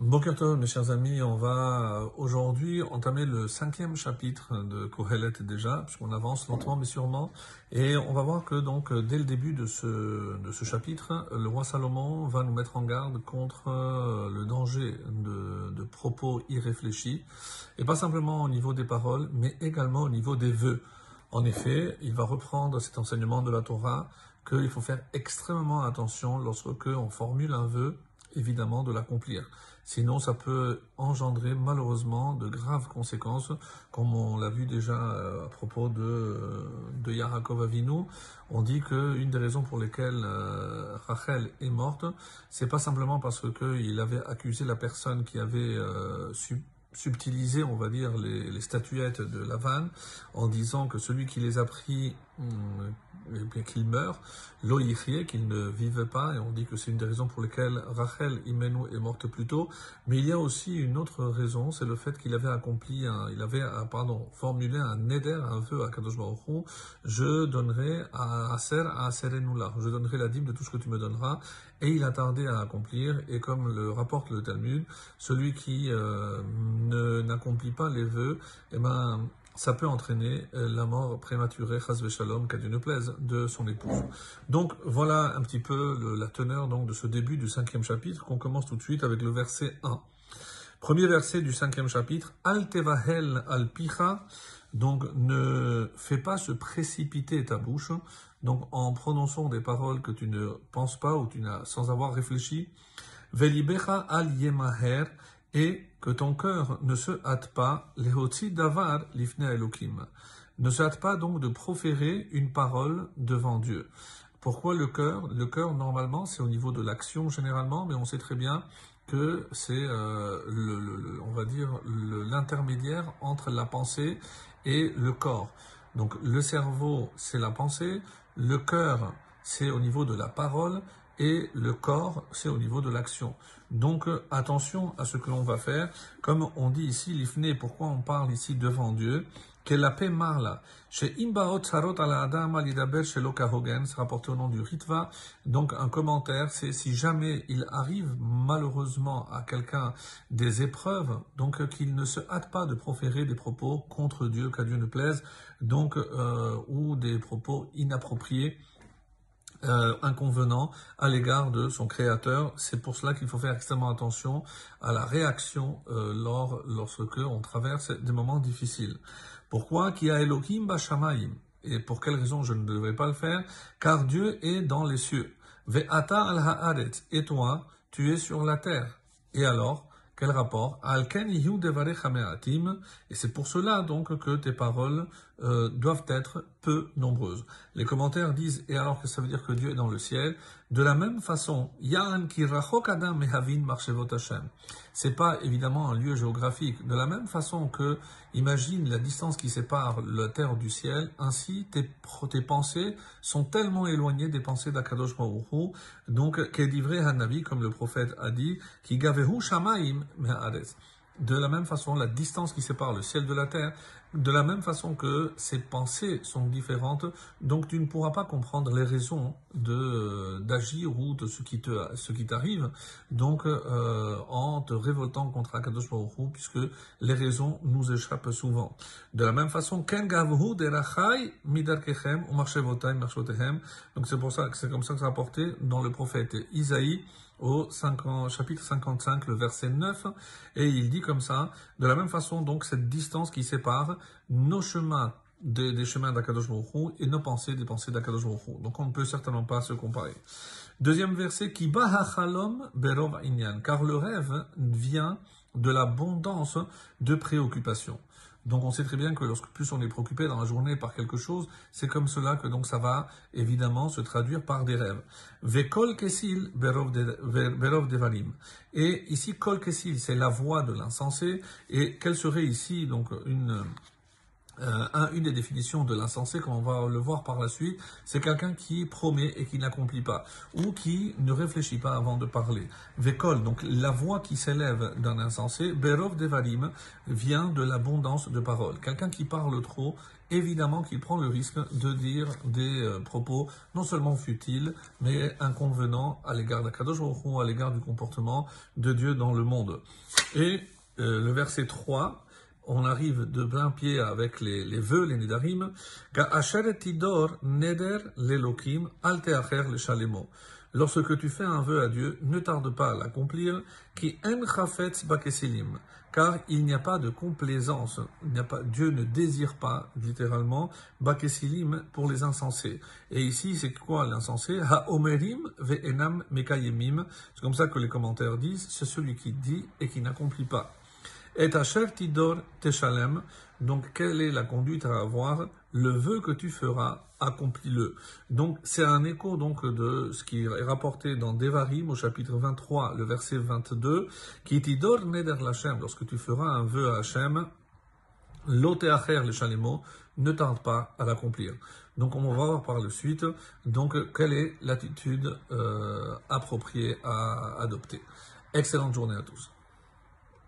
Bokertov, mes chers amis, on va aujourd'hui entamer le cinquième chapitre de Kohelet déjà, puisqu'on avance lentement mais sûrement, et on va voir que donc dès le début de ce, chapitre, le roi Salomon va nous mettre en garde contre euh, le danger de, de propos irréfléchis, et pas simplement au niveau des paroles, mais également au niveau des vœux. En effet, il va reprendre cet enseignement de la Torah qu'il faut faire extrêmement attention lorsque on formule un vœu évidemment de l'accomplir. Sinon, ça peut engendrer malheureusement de graves conséquences, comme on l'a vu déjà euh, à propos de, euh, de Yarakov. On dit qu'une des raisons pour lesquelles euh, Rachel est morte, c'est pas simplement parce qu'il avait accusé la personne qui avait subtilisé, on va dire, les, les statuettes de Lavan en disant que celui qui les a pris qu'il meurt, l'oïchie, qu'il ne vive pas, et on dit que c'est une des raisons pour lesquelles Rachel Imenu est morte plus tôt, mais il y a aussi une autre raison, c'est le fait qu'il avait accompli, un, il avait, formulé un neder, un vœu à Kadosh je donnerai à Aser, à Aserenula, je donnerai la dîme de tout ce que tu me donneras, et il a tardé à accomplir, et comme le rapporte le Talmud, celui qui euh, n'accomplit pas les vœux, eh ben, ça peut entraîner euh, la mort prématurée, shalom, qu'à Dieu ne plaise, de son épouse. Donc voilà un petit peu la teneur donc, de ce début du cinquième chapitre, qu'on commence tout de suite avec le verset 1. Premier verset du cinquième chapitre, Al tevahel al picha, donc ne fais pas se précipiter ta bouche, donc en prononçant des paroles que tu ne penses pas ou tu n'as sans avoir réfléchi, velibecha al yemaher, et que ton cœur ne se hâte pas, lehotzi davar lifne elokim. Ne se hâte pas donc de proférer une parole devant Dieu. Pourquoi le cœur? Le cœur, normalement, c'est au niveau de l'action généralement, mais on sait très bien que c'est, euh, va dire, l'intermédiaire entre la pensée et le corps. Donc le cerveau, c'est la pensée, le cœur, c'est au niveau de la parole, et le corps, c'est au niveau de l'action. Donc attention à ce que l'on va faire. Comme on dit ici, l'ifné, pourquoi on parle ici devant Dieu? Que la paix marla. Chez Imbaot Sarot ala Adam alidaber chez Lokahogen, c'est rapporté au nom du Ritva. Donc un commentaire, c'est si jamais il arrive malheureusement à quelqu'un des épreuves, donc qu'il ne se hâte pas de proférer des propos contre Dieu, qu'à Dieu ne plaise, donc euh, ou des propos inappropriés euh, inconvenant à l'égard de son créateur. C'est pour cela qu'il faut faire extrêmement attention à la réaction euh, lors, lorsque on traverse des moments difficiles. Pourquoi? Qui a Elohim Et pour quelle raison je ne devrais pas le faire? Car Dieu est dans les cieux. Ve'ata al. Et toi, tu es sur la terre. Et alors? Quel rapport Et c'est pour cela donc que tes paroles euh, doivent être peu nombreuses. Les commentaires disent, et alors que ça veut dire que Dieu est dans le ciel, de la même façon, Yan Adam Mehavin C'est pas évidemment un lieu géographique. De la même façon que, imagine la distance qui sépare la terre du ciel, ainsi tes, pensées sont tellement éloignées des pensées d'Akadosh Baruch donc, qu'est Hanavi, comme le prophète a dit, qui gavehu shamaim de la même façon, la distance qui sépare le ciel de la terre, de la même façon que ces pensées sont différentes, donc tu ne pourras pas comprendre les raisons de d'agir ou de ce qui te ce qui t'arrive, donc euh, en te révoltant contre Akadosh Baruch puisque les raisons nous échappent souvent. De la même façon, ken gavhu derachai midarkechem Donc c'est pour ça que c'est comme ça que c'est rapporté dans le prophète Isaïe au chapitre 55, le verset 9, et il dit comme ça, de la même façon, donc, cette distance qui sépare nos chemins des, chemins d'Akadosh Baruch et nos pensées des pensées d'Akadosh Baruch Donc, on ne peut certainement pas se comparer. Deuxième verset, qui berov inyan, car le rêve vient de l'abondance de préoccupations. Donc on sait très bien que lorsque plus on est préoccupé dans la journée par quelque chose, c'est comme cela que donc ça va évidemment se traduire par des rêves. Vekol kesil berov. Et ici kol c'est la voix de l'insensé. Et quelle serait ici donc une euh, une des définitions de l'insensé, comme on va le voir par la suite, c'est quelqu'un qui promet et qui n'accomplit pas, ou qui ne réfléchit pas avant de parler. Vekol, donc la voix qui s'élève d'un insensé, Berov Devarim, vient de l'abondance de paroles. Quelqu'un qui parle trop, évidemment qu'il prend le risque de dire des euh, propos non seulement futiles, mais inconvenants à l'égard d'Akadosh ou à l'égard du comportement de Dieu dans le monde. Et euh, le verset 3, on arrive de plein pied avec les, vœux, les nidarim, neder lelokim alteacher le shalemo. Lorsque tu fais un vœu à Dieu, ne tarde pas à l'accomplir, qui en bakesilim, car il n'y a pas de complaisance, Dieu ne désire pas, littéralement, bakesilim pour les insensés. Et ici, c'est quoi l'insensé? Ha omerim ve enam mekayemim, c'est comme ça que les commentaires disent, c'est celui qui dit et qui n'accomplit pas. Et Asher Tidor Teshalem, donc quelle est la conduite à avoir Le vœu que tu feras, accomplis-le. Donc c'est un écho donc de ce qui est rapporté dans Devarim au chapitre 23, le verset 22, qui Tidor Neder Lachem, lorsque tu feras un vœu à Hachem, Loteacher le Shalemo, ne tarde pas à l'accomplir. Donc on va voir par la suite donc quelle est l'attitude euh, appropriée à adopter. Excellente journée à tous.